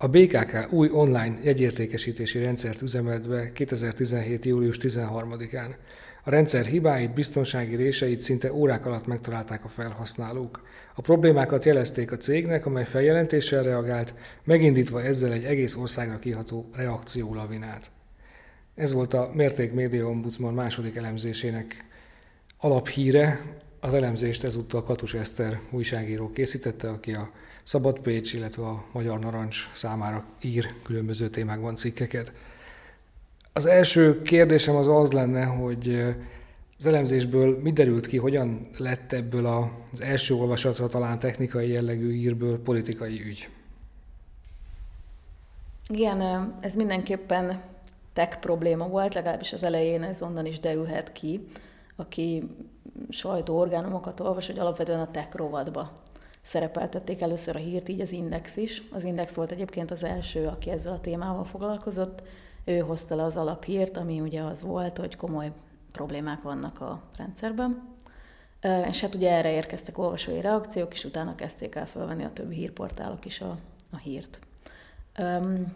A BKK új online jegyértékesítési rendszert üzemelt be 2017. július 13-án. A rendszer hibáit, biztonsági réseit szinte órák alatt megtalálták a felhasználók. A problémákat jelezték a cégnek, amely feljelentéssel reagált, megindítva ezzel egy egész országra kiható reakciólavinát. Ez volt a Mérték Média Ombudsman második elemzésének alaphíre. Az elemzést ezúttal Katus Eszter újságíró készítette, aki a Szabad Pécs, illetve a Magyar Narancs számára ír különböző témákban cikkeket. Az első kérdésem az az lenne, hogy az elemzésből mi derült ki, hogyan lett ebből az első olvasatra talán technikai jellegű írből politikai ügy? Igen, ez mindenképpen tech probléma volt, legalábbis az elején ez onnan is derülhet ki, aki sajtóorgánumokat olvas, hogy alapvetően a tech rovatba szerepeltették először a hírt, így az Index is. Az Index volt egyébként az első, aki ezzel a témával foglalkozott. Ő hozta le az alaphírt, ami ugye az volt, hogy komoly problémák vannak a rendszerben. És hát ugye erre érkeztek olvasói reakciók, és utána kezdték el felvenni a többi hírportálok is a, a hírt. Um,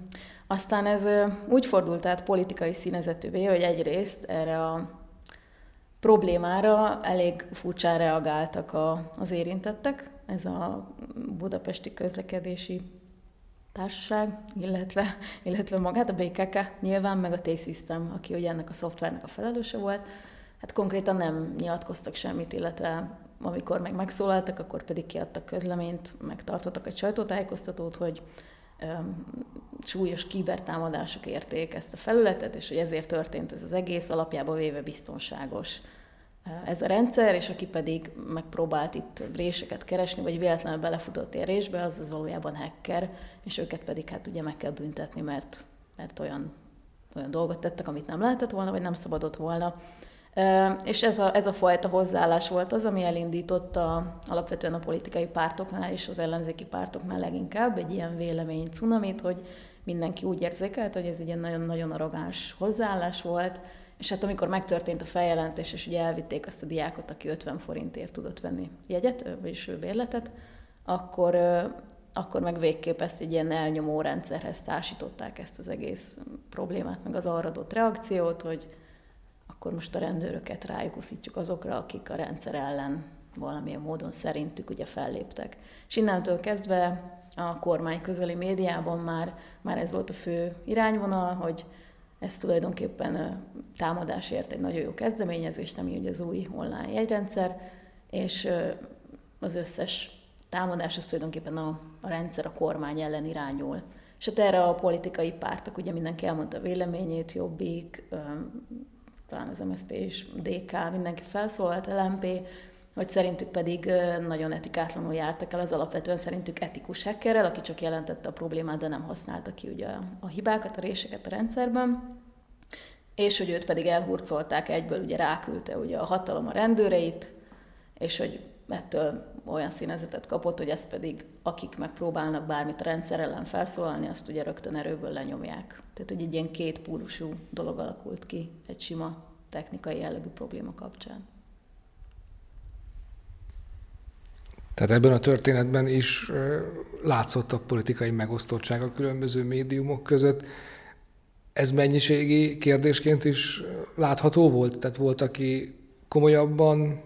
aztán ez úgy fordult át politikai színezetűvé, hogy egyrészt erre a problémára elég furcsán reagáltak a, az érintettek, ez a budapesti közlekedési társaság, illetve, illetve magát a BKK nyilván, meg a T-System, aki ugye ennek a szoftvernek a felelőse volt, hát konkrétan nem nyilatkoztak semmit, illetve amikor meg megszólaltak, akkor pedig kiadtak közleményt, megtartottak egy sajtótájékoztatót, hogy um, súlyos kibertámadások érték ezt a felületet, és hogy ezért történt ez az egész, alapjába véve biztonságos ez a rendszer, és aki pedig megpróbált itt réseket keresni, vagy véletlenül belefutott ilyen résbe, az, az valójában hacker, és őket pedig hát ugye meg kell büntetni, mert, mert olyan, olyan dolgot tettek, amit nem lehetett volna, vagy nem szabadott volna. És ez a, ez a fajta hozzáállás volt az, ami elindította alapvetően a politikai pártoknál és az ellenzéki pártoknál leginkább egy ilyen vélemény cunamit, hogy mindenki úgy érzékelt, hogy ez egy ilyen nagyon-nagyon arrogáns hozzáállás volt, és hát amikor megtörtént a feljelentés, és ugye elvitték azt a diákot, aki 50 forintért tudott venni jegyet, vagyis ő bérletet, akkor, akkor meg végképp ezt egy ilyen elnyomó rendszerhez társították ezt az egész problémát, meg az arra adott reakciót, hogy akkor most a rendőröket rájuk uszítjuk azokra, akik a rendszer ellen valamilyen módon szerintük ugye felléptek. És innentől kezdve a kormány közeli médiában már, már ez volt a fő irányvonal, hogy ez tulajdonképpen támadásért egy nagyon jó kezdeményezés, ami ugye az új online jegyrendszer, és az összes támadás az tulajdonképpen a, a rendszer, a kormány ellen irányul. És hát erre a politikai pártok, ugye mindenki elmondta a véleményét, Jobbik, talán az MSZP és DK, mindenki felszólalt, LMP, hogy szerintük pedig nagyon etikátlanul jártak el, az alapvetően szerintük etikus hackerrel, aki csak jelentette a problémát, de nem használta ki ugye a hibákat, a réseket a rendszerben, és hogy őt pedig elhurcolták egyből, ugye ráküldte ugye a hatalom a rendőreit, és hogy ettől olyan színezetet kapott, hogy ezt pedig akik megpróbálnak bármit a rendszer ellen felszólalni, azt ugye rögtön erőből lenyomják. Tehát, hogy egy ilyen két pólusú dolog alakult ki egy sima technikai jellegű probléma kapcsán. Tehát ebben a történetben is látszott a politikai megosztottság a különböző médiumok között. Ez mennyiségi kérdésként is látható volt? Tehát volt, aki komolyabban,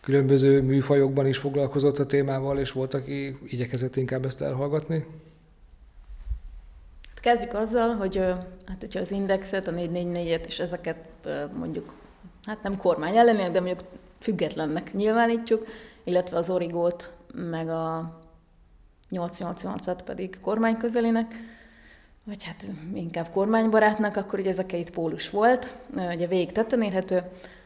különböző műfajokban is foglalkozott a témával, és volt, aki igyekezett inkább ezt elhallgatni? Kezdjük azzal, hogy hát, hogyha az indexet, a 444-et és ezeket mondjuk, hát nem kormány ellenének, de mondjuk függetlennek nyilvánítjuk, illetve az origót, meg a 888-at pedig kormány közelének, vagy hát inkább kormánybarátnak, akkor ugye ez a két pólus volt, ugye végig tetten érhető.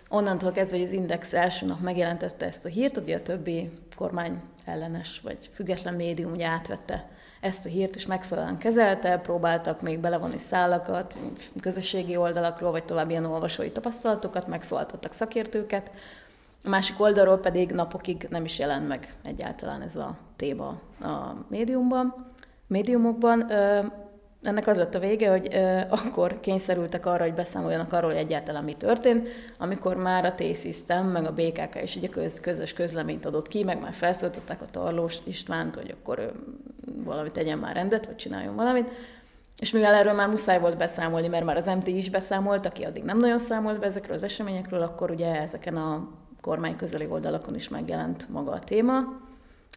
Onnantól kezdve, hogy az Index első nap megjelentette ezt a hírt, ugye a többi kormány ellenes vagy független médium ugye átvette ezt a hírt, és megfelelően kezelte, próbáltak még belevonni szálakat, közösségi oldalakról, vagy további ilyen olvasói tapasztalatokat, megszóltattak szakértőket, a másik oldalról pedig napokig nem is jelent meg egyáltalán ez a téma a médiumban, médiumokban. Ennek az lett a vége, hogy akkor kényszerültek arra, hogy beszámoljanak arról, hogy egyáltalán mi történt, amikor már a T-System, meg a BKK is egy köz, közös közleményt adott ki, meg már felszólították a Tarlós Istvánt, hogy akkor valamit tegyen már rendet, vagy csináljon valamit. És mivel erről már muszáj volt beszámolni, mert már az MT is beszámolt, aki addig nem nagyon számolt be ezekről az eseményekről, akkor ugye ezeken a kormány közeli oldalakon is megjelent maga a téma.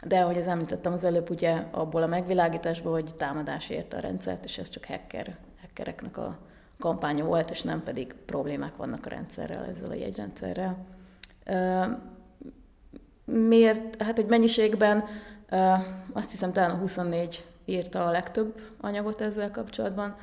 De ahogy az említettem az előbb, ugye abból a megvilágításból, hogy támadás érte a rendszert, és ez csak hacker, hackereknek a kampánya volt, és nem pedig problémák vannak a rendszerrel, ezzel a jegyrendszerrel. Miért? Hát, hogy mennyiségben azt hiszem talán a 24 írta a legtöbb anyagot ezzel kapcsolatban,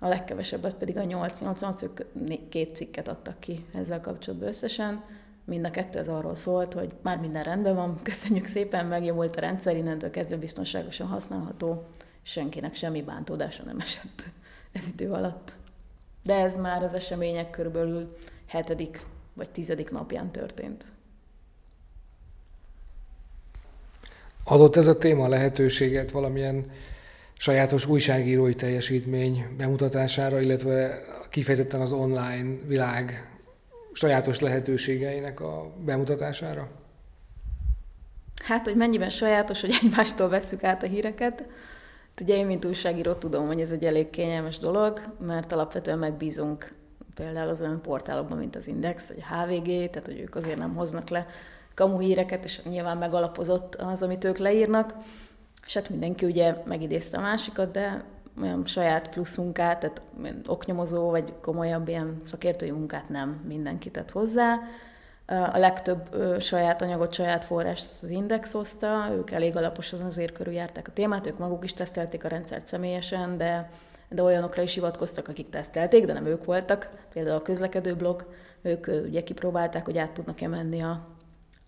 a legkevesebbet pedig a 8 88 ők két cikket adtak ki ezzel kapcsolatban összesen. Mind a kettő az arról szólt, hogy már minden rendben van, köszönjük szépen, megjavult a rendszer, innentől kezdve biztonságosan használható, senkinek semmi bántódása nem esett ez idő alatt. De ez már az események körülbelül hetedik vagy tizedik napján történt. Adott ez a téma lehetőséget valamilyen sajátos újságírói teljesítmény bemutatására, illetve kifejezetten az online világ sajátos lehetőségeinek a bemutatására? Hát, hogy mennyiben sajátos, hogy egymástól vesszük át a híreket. Ugye én, mint újságíró tudom, hogy ez egy elég kényelmes dolog, mert alapvetően megbízunk például az olyan portálokban, mint az Index, vagy a HVG, tehát hogy ők azért nem hoznak le kamu híreket, és nyilván megalapozott az, amit ők leírnak. És hát mindenki ugye megidézte a másikat, de olyan saját plusz munkát, tehát oknyomozó vagy komolyabb ilyen szakértői munkát nem mindenki tett hozzá. A legtöbb saját anyagot, saját forrást az Index hozta, ők elég alaposan azért körüljárták a témát, ők maguk is tesztelték a rendszert személyesen, de, de olyanokra is hivatkoztak, akik tesztelték, de nem ők voltak. Például a közlekedő blog, ők ugye kipróbálták, hogy át tudnak-e menni a,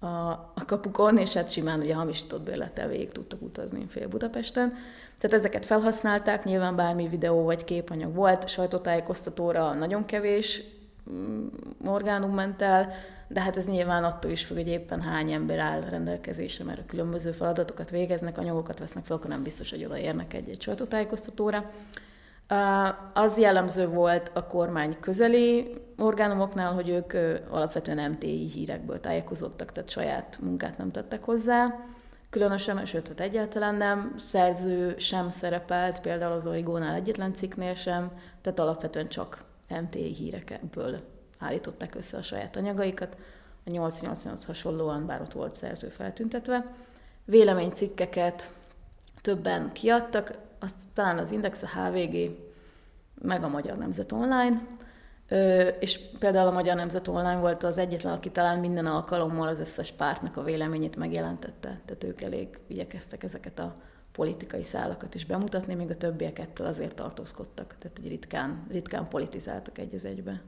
a, a kapukon, és hát simán ugye hamisított bérlettel végig tudtak utazni fél Budapesten. Tehát ezeket felhasználták, nyilván bármi videó vagy képanyag volt, sajtótájékoztatóra nagyon kevés mm, orgánum ment el, de hát ez nyilván attól is függ, hogy éppen hány ember áll rendelkezésre, mert a különböző feladatokat végeznek, anyagokat vesznek fel, akkor nem biztos, hogy odaérnek egy-egy sajtótájékoztatóra. Az jellemző volt a kormány közeli orgánumoknál, hogy ők alapvetően MTI hírekből tájékozottak, tehát saját munkát nem tettek hozzá. Különösen, sőt, hát egyáltalán nem. Szerző sem szerepelt, például az Origónál egyetlen cikknél sem, tehát alapvetően csak MTI hírekből állították össze a saját anyagaikat. A 888 hasonlóan, bár ott volt szerző feltüntetve. Véleménycikkeket többen kiadtak, azt talán az Index, a HVG, meg a Magyar Nemzet Online, és például a Magyar Nemzet Online volt az egyetlen, aki talán minden alkalommal az összes pártnak a véleményét megjelentette. Tehát ők elég igyekeztek ezeket a politikai szálakat is bemutatni, míg a többiek ettől azért tartózkodtak. Tehát, hogy ritkán, ritkán politizáltak egy az egybe.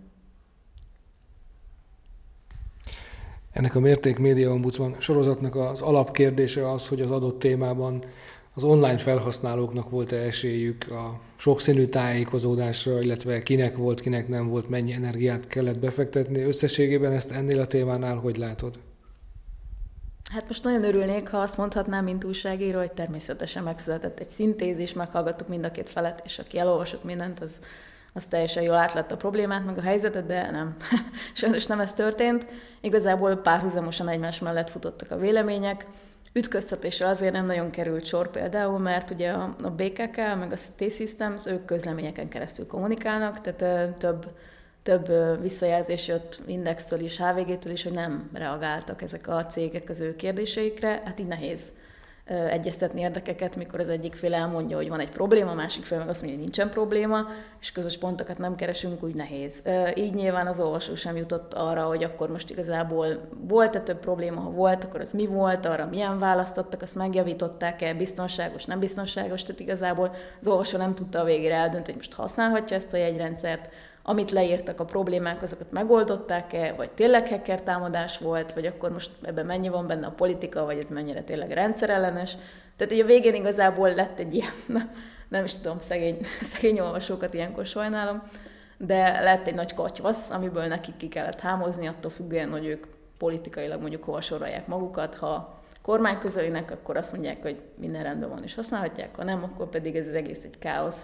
Ennek a Mérték Média Ombudsman sorozatnak az alapkérdése az, hogy az adott témában az online felhasználóknak volt-e esélyük a sokszínű tájékozódásra, illetve kinek volt, kinek nem volt, mennyi energiát kellett befektetni. Összességében ezt ennél a témánál hogy látod? Hát most nagyon örülnék, ha azt mondhatnám, mint újságíró, hogy természetesen megszületett egy szintézis, meghallgattuk mind a két felet, és aki elolvasott mindent, az, az teljesen jól átlett a problémát, meg a helyzetet, de nem. Sajnos nem ez történt. Igazából párhuzamosan egymás mellett futottak a vélemények. Ütköztetésre azért nem nagyon került sor például, mert ugye a, a BKK, meg a T-Systems, ők közleményeken keresztül kommunikálnak, tehát több, több visszajelzés jött Indextől is, HVG-től is, hogy nem reagáltak ezek a cégek az ő kérdéseikre, hát így nehéz egyeztetni érdekeket, mikor az egyik fél elmondja, hogy van egy probléma, a másik fél meg azt mondja, hogy nincsen probléma, és közös pontokat nem keresünk, úgy nehéz. Így nyilván az olvasó sem jutott arra, hogy akkor most igazából volt-e több probléma, ha volt, akkor az mi volt, arra milyen választottak, azt megjavították-e, biztonságos, nem biztonságos, tehát igazából az olvasó nem tudta a végére eldönteni, hogy most használhatja ezt a jegyrendszert, amit leírtak a problémák, azokat megoldották-e, vagy tényleg hacker támadás volt, vagy akkor most ebben mennyi van benne a politika, vagy ez mennyire tényleg rendszerellenes. Tehát hogy a végén igazából lett egy ilyen, na, nem is tudom, szegény, szegény olvasókat ilyenkor sajnálom, de lett egy nagy katyvasz, amiből nekik ki kellett hámozni, attól függően, hogy ők politikailag mondjuk hova sorolják magukat, ha kormány közelinek, akkor azt mondják, hogy minden rendben van és használhatják, ha nem, akkor pedig ez az egész egy káosz.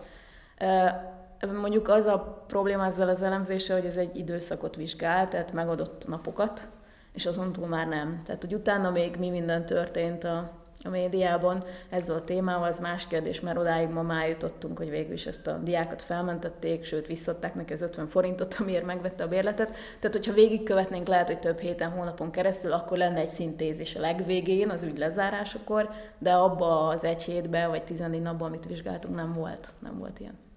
Mondjuk az a probléma ezzel az elemzéssel, hogy ez egy időszakot vizsgál, tehát megadott napokat, és azon túl már nem. Tehát, hogy utána még mi minden történt a, a médiában ezzel a témával, az más kérdés, mert odáig ma már jutottunk, hogy végül is ezt a diákat felmentették, sőt visszadták neki az 50 forintot, amiért megvette a bérletet. Tehát, hogyha végigkövetnénk lehet, hogy több héten, hónapon keresztül, akkor lenne egy szintézis a legvégén, az ügy lezárásakor, de abba az egy hétben, vagy 14 napban, amit vizsgáltunk, nem volt, nem volt ilyen.